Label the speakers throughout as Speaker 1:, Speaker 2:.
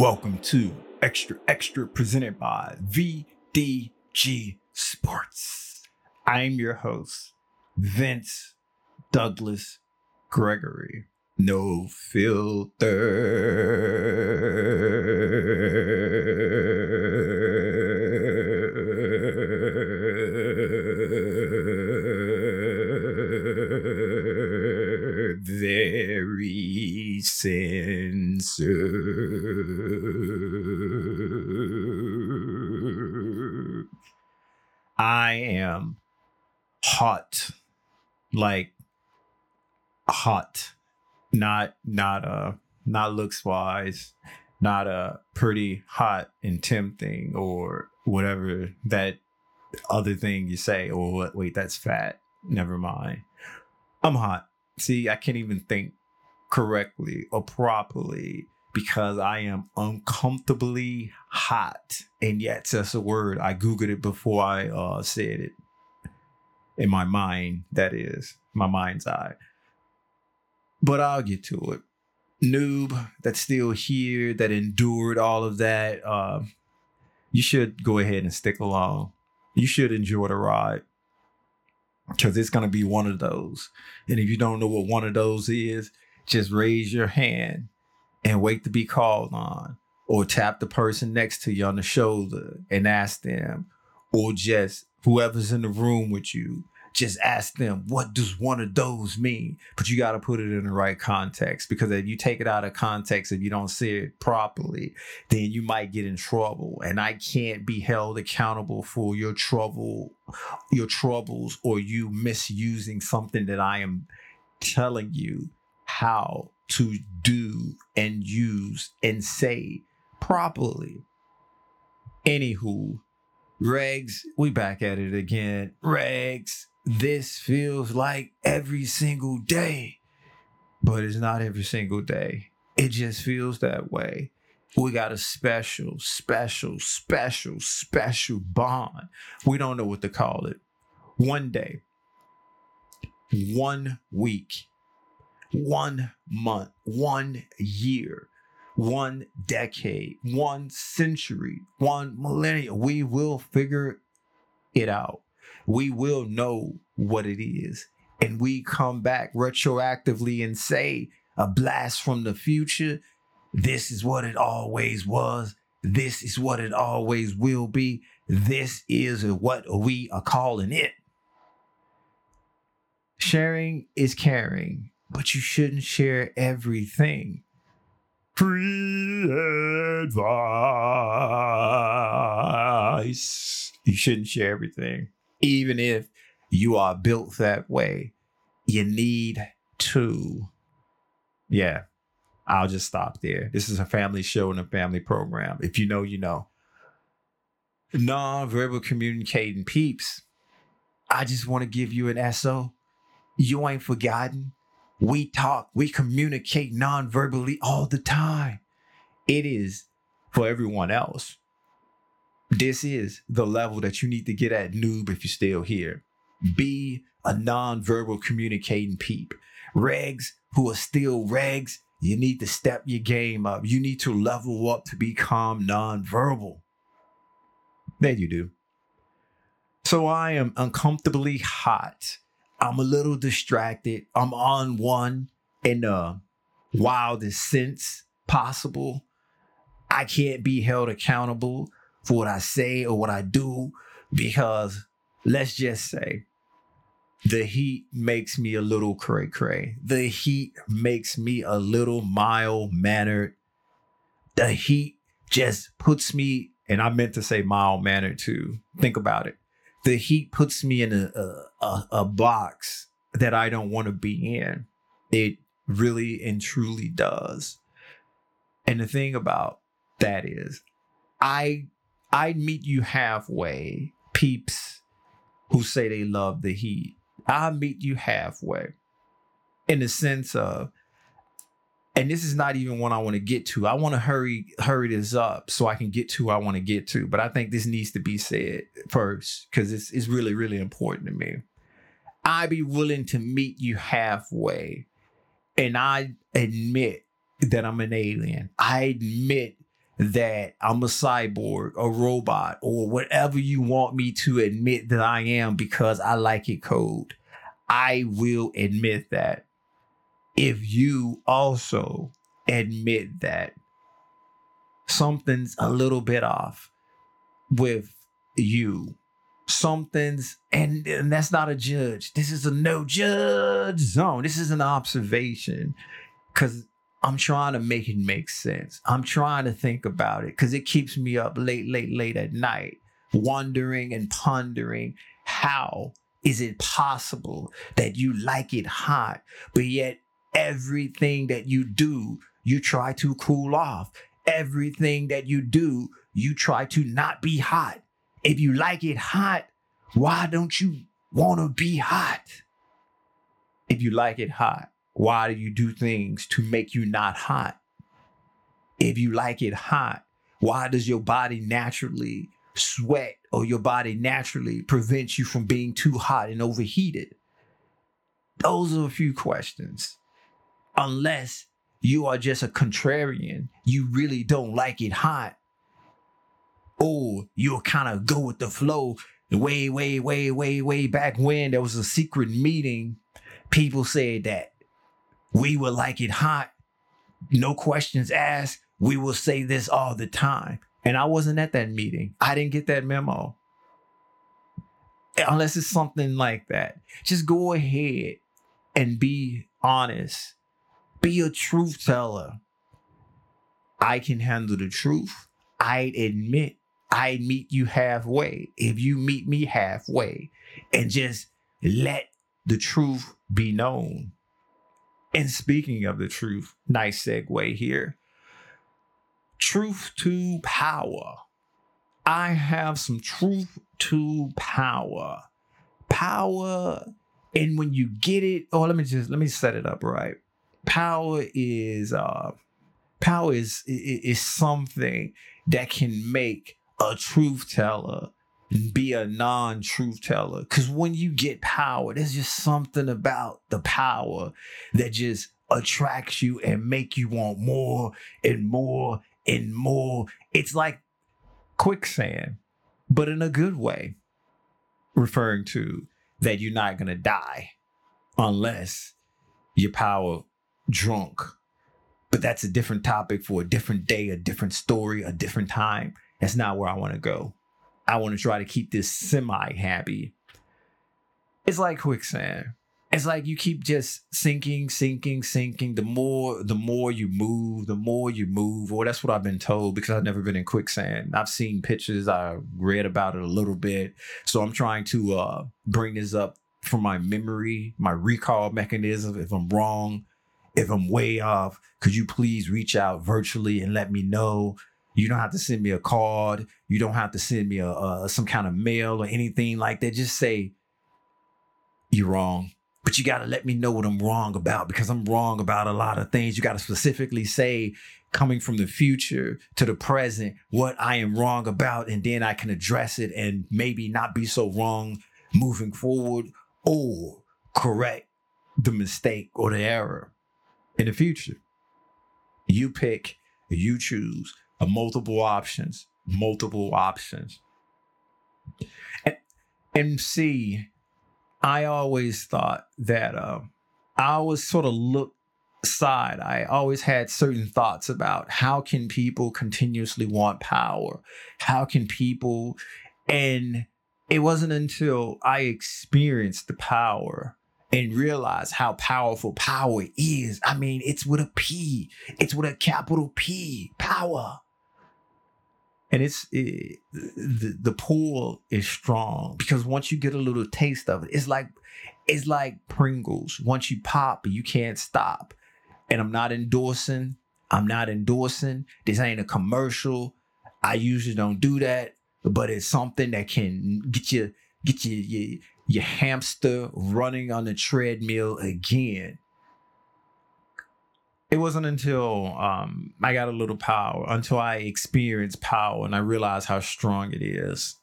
Speaker 1: Welcome to Xtra Xtra presented by VDG Sports. I'm your host, Vince Douglas Gregory. No filter. Very censored. I am hot, like hot, not not uh not looks wise, not uh pretty hot and tempting or whatever that other thing you say. Or what? Wait, that's fat. Never mind. I'm hot. See, I can't even think correctly or properly because I am uncomfortably hot. And yet that's a word. I Googled it before I uh, said it. In my mind, that is, my mind's eye. But I'll get to it. Noob that's still here, that endured all of that. Uh, you should go ahead and stick along. You should enjoy the ride because it's going to be one of those. And if you don't know what one of those is, just raise your hand and wait to be called on, or tap the person next to you on the shoulder and ask them, or just whoever's in the room with you, just ask them, what does one of those mean? But you got to put it in the right context because if you take it out of context, if you don't see it properly, then you might get in trouble. And I can't be held accountable for your trouble, your troubles, or you misusing something that I am telling you how to do and use and say properly. Anywho, Regs, we back at it again. Regs, this feels like every single day, but it's not every single day. It just feels that way. We got a special, special, special, special bond. We don't know what to call it. One day, one week, one month, one year, one decade, one century, one millennium. We will figure it out. We will know what it is. And we come back retroactively and say, a blast from the future. This is what it always was. This is what it always will be. This is what we are calling it. Sharing is caring, but you shouldn't share everything. Free advice. You shouldn't share everything. Even if you are built that way, you need to. Yeah, I'll just stop there. This is a family show and a family program. If you know, you know. Non-verbal communicating peeps. I just want to give you an SO. You ain't forgotten. We talk, we communicate non-verbally all the time. It is for everyone else. This is the level that you need to get at noob if you're still here. Be a non-verbal communicating peep. Regs who are still regs, you need to step your game up. You need to level up to become non-verbal. There you do. So I am uncomfortably hot. I'm a little distracted. I'm on one in the wildest sense possible. I can't be held accountable for what I say or what I do because let's just say the heat makes me a little cray cray. The heat makes me a little mild mannered. The heat just puts me, and I meant to say mild mannered too. Think about it. The heat puts me in a, a, a, box that I don't want to be in. It really and truly does. And the thing about that is, I I meet you halfway, peeps who say they love the heat. I'll meet you halfway in the sense of, and this is not even what I want to get to. I want to hurry hurry this up so I can get to I want to get to. But I think this needs to be said first because it's it's really really important to me. I'd be willing to meet you halfway, and I admit that I'm an alien. I admit that I'm a cyborg, a robot, or whatever you want me to admit that I am because I like it cold, I will admit that. If you also admit that something's a little bit off with you, something's, and, and that's not a judge. This is a no judge zone. This is an observation because I'm trying to make it make sense. I'm trying to think about it because it keeps me up late, late, late at night, wondering and pondering how is it possible that you like it hot, but yet everything that you do, you try to cool off. Everything that you do, you try to not be hot. If you like it hot, why don't you want to be hot? If you like it hot, why do you do things to make you not hot? If you like it hot, why does your body naturally sweat or your body naturally prevents you from being too hot and overheated? Those are a few questions. Unless you are just a contrarian, you really don't like it hot. Or you'll kind of go with the flow. Way, way, way, way, way back when there was a secret meeting, people said that we will like it hot, no questions asked. We will say this all the time. And I wasn't at that meeting. I didn't get that memo. Unless it's something like that. Just go ahead and be honest. Be a truth teller. I can handle the truth. I admit I meet you halfway. If you meet me halfway and just let the truth be known. And speaking of the truth, nice segue here. Truth to power. I have some truth to power. Power, and when you get it, oh, let me just let me set it up right. Power is uh power is is something that can make a truth teller be a non-truth teller. Because when you get power there's just something about the power that just attracts you and make you want more and more and more. It's like quicksand but in a good way referring to that you're not going to die unless your power drunk. But that's a different topic for a different day a different story a different time. That's not where i want to go I want to try to keep this semi happy. It's like quicksand. It's like you keep just sinking, sinking, sinking. The more, the more you move, the more you move. Or that's what I've been told because I've never been in quicksand. I've seen pictures, I read about it a little bit. So I'm trying to uh, bring this up from my memory, my recall mechanism. If I'm wrong, if I'm way off, could you please reach out virtually and let me know? You don't have to send me a card. You don't have to send me a, a some kind of mail or anything like that. Just say you're wrong. But you got to let me know what I'm wrong about because I'm wrong about a lot of things. You got to specifically say, coming from the future to the present, what I am wrong about, and then I can address it and maybe not be so wrong moving forward or correct the mistake or the error in the future. You pick, you choose multiple options, multiple options. And, see, I always thought that uh, I always sort of look side. I always had certain thoughts about how can people continuously want power? How can people and it wasn't until I experienced the power and realized how powerful power is. I mean, it's with a P. It's with a capital P. Power and it's it, the the pull is strong because once you get a little taste of it, it's like it's like Pringles. Once you pop, you can't stop. And I'm not endorsing. I'm not endorsing. This ain't a commercial. I usually don't do that, but it's something that can get you get you your, your hamster running on the treadmill again it wasn't until um, I got a little power, until I experienced power and I realized how strong it is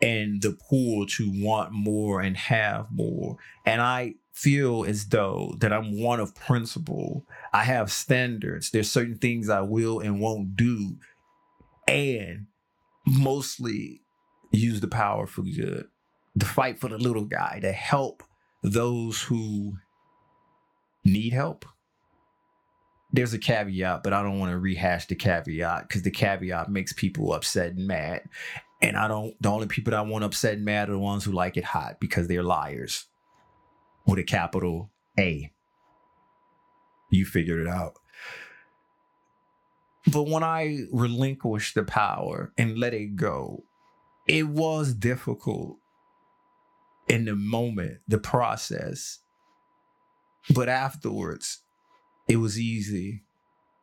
Speaker 1: and the pull to want more and have more. And I feel as though that I'm one of principle. I have standards. There's certain things I will and won't do and mostly use the power for good. The fight for the little guy to help those who need help. There's a caveat, but I don't want to rehash the caveat because the caveat makes people upset and mad. And I don't, the only people that I want upset and mad are the ones who like it hot because they're liars with a capital A. You figured it out. But when I relinquished the power and let it go, it was difficult in the moment, the process. But afterwards, it was easy.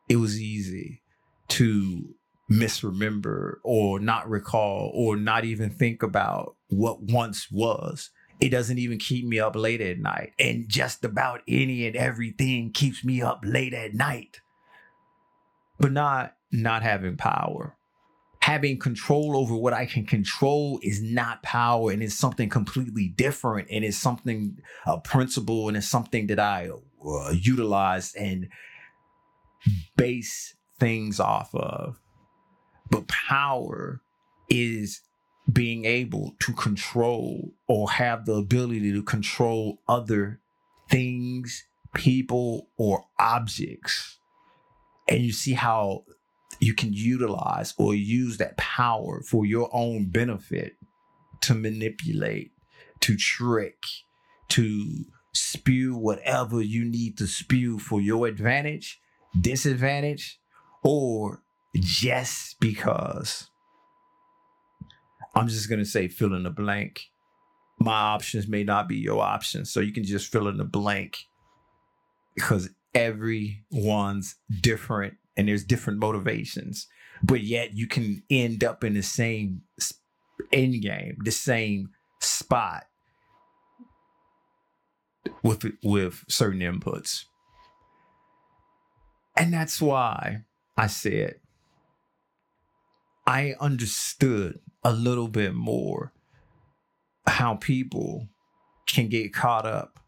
Speaker 1: It was easy to misremember or not recall or not even think about what once was. It doesn't even keep me up late at night. And just about any and everything keeps me up late at night. But not not having power. Having control over what I can control is not power and it's something completely different and it's something a principle and it's something that I uh, utilize and base things off of. But power is being able to control or have the ability to control other things, people, or objects. And you see how you can utilize or use that power for your own benefit to manipulate, to trick, to spew whatever you need to spew for your advantage, disadvantage, or just because. I'm just going to say fill in the blank. My options may not be your options. So you can just fill in the blank because everyone's different and there's different motivations, but yet you can end up in the same end game, the same spot with with certain inputs. And that's why I said I understood a little bit more how people can get caught up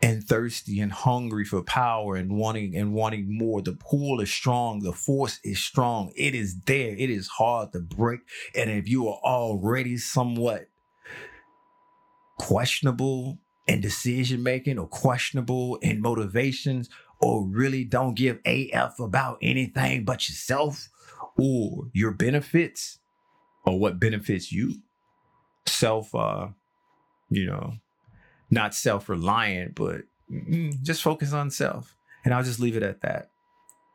Speaker 1: and thirsty and hungry for power and wanting and wanting more. The pull is strong. The force is strong. It is there. It is hard to break. And if you are already somewhat questionable in decision making or questionable in motivations or really don't give AF about anything but yourself or your benefits or what benefits you, self, uh, you know, not self reliant, but just focus on self. And I'll just leave it at that.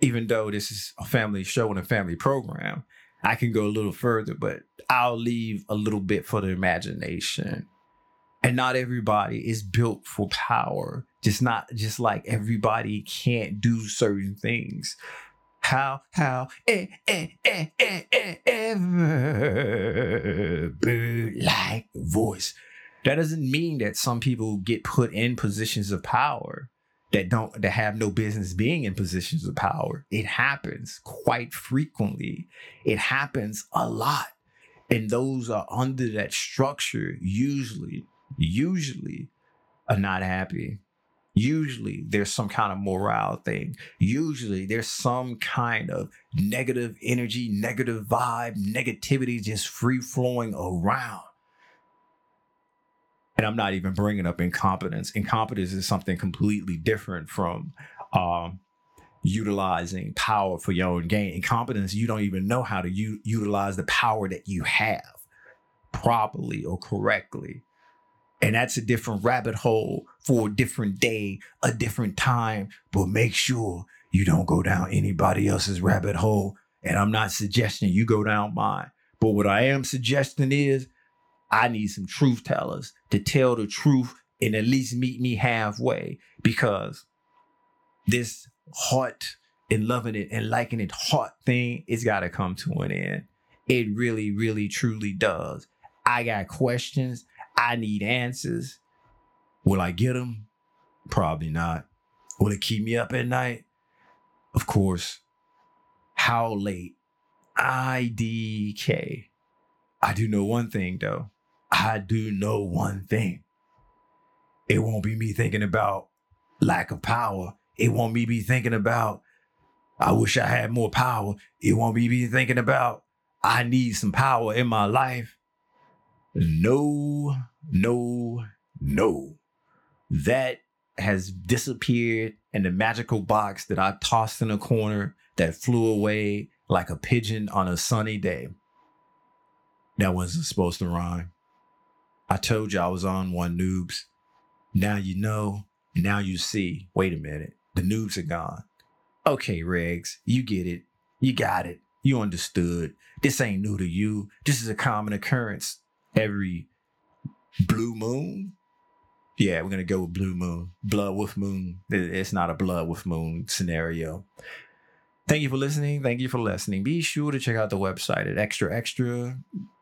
Speaker 1: Even though this is a family show and a family program, I can go a little further, but I'll leave a little bit for the imagination. And not everybody is built for power. Just not just like everybody can't do certain things. How, how, eh, eh, eh, eh, eh, ever like voice that doesn't mean that some people get put in positions of power that don't that have no business being in positions of power. It happens quite frequently. It happens a lot. And those are under that structure usually, usually are not happy. Usually there's some kind of morale thing. Usually there's some kind of negative energy, negative vibe, negativity just free flowing around and I'm not even bringing up incompetence. Incompetence is something completely different from um, utilizing power for your own gain. Incompetence, you don't even know how to u- utilize the power that you have properly or correctly. And that's a different rabbit hole for a different day, a different time. But make sure you don't go down anybody else's rabbit hole. And I'm not suggesting you go down mine. But what I am suggesting is I need some truth tellers to tell the truth and at least meet me halfway because this heart and loving it and liking it heart thing, it's got to come to an end. It really, really, truly does. I got questions. I need answers. Will I get them? Probably not. Will it keep me up at night? Of course. How late? IDK. I do know one thing though. I do know one thing. It won't be me thinking about lack of power. It won't be me thinking about I wish I had more power. It won't be me thinking about I need some power in my life. No, no, no. That has disappeared in the magical box that I tossed in a corner that flew away like a pigeon on a sunny day. That wasn't supposed to rhyme. I told you I was on one noobs. Now you know, now you see. Wait a minute, the noobs are gone. Okay, Regs, you get it. You got it. You understood. This ain't new to you. This is a common occurrence every blue moon. Yeah, we're gonna go with blue moon, blood wolf moon. It's not a blood wolf moon scenario. Thank you for listening. Thank you for listening. Be sure to check out the website at extra extra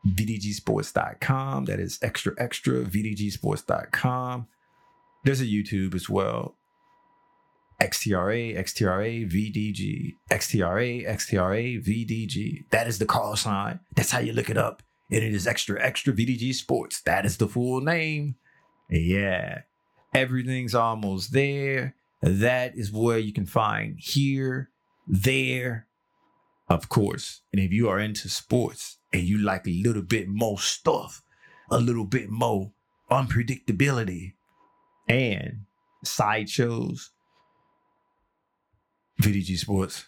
Speaker 1: vdgsports.com. That is extra extra vdgsports.com. There's a YouTube as well. XTRA, XTRA, VDG, XTRA, XTRA, VDG. That is the call sign. That's how you look it up. And it is extra, extra VDG Sports. That is the full name. Yeah. Everything's almost there. That is where you can find here, there, of course. And if you are into sports and you like a little bit more stuff, a little bit more unpredictability and sideshows, VDG Sports.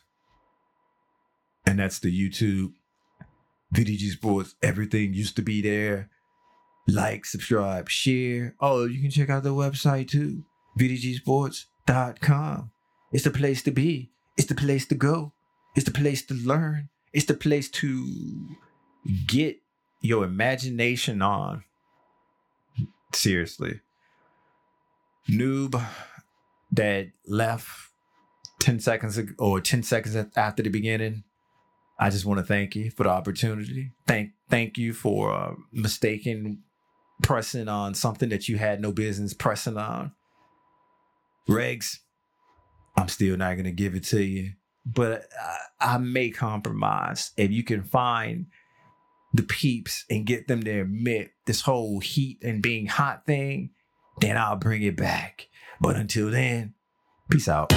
Speaker 1: And that's the YouTube. VDG Sports, everything used to be there. Like, subscribe, share. Oh, you can check out the website too. VDGsports.com. It's the place to be. It's the place to go. It's the place to learn. It's the place to get your imagination on. Seriously. Noob that left 10 seconds ago, or 10 seconds after the beginning. I just want to thank you for the opportunity. Thank thank you for uh, mistaking pressing on something that you had no business pressing on. Regs, I'm still not going to give it to you, but I, I may compromise if you can find the peeps and get them to admit this whole heat and being hot thing, then I'll bring it back. But until then, peace out.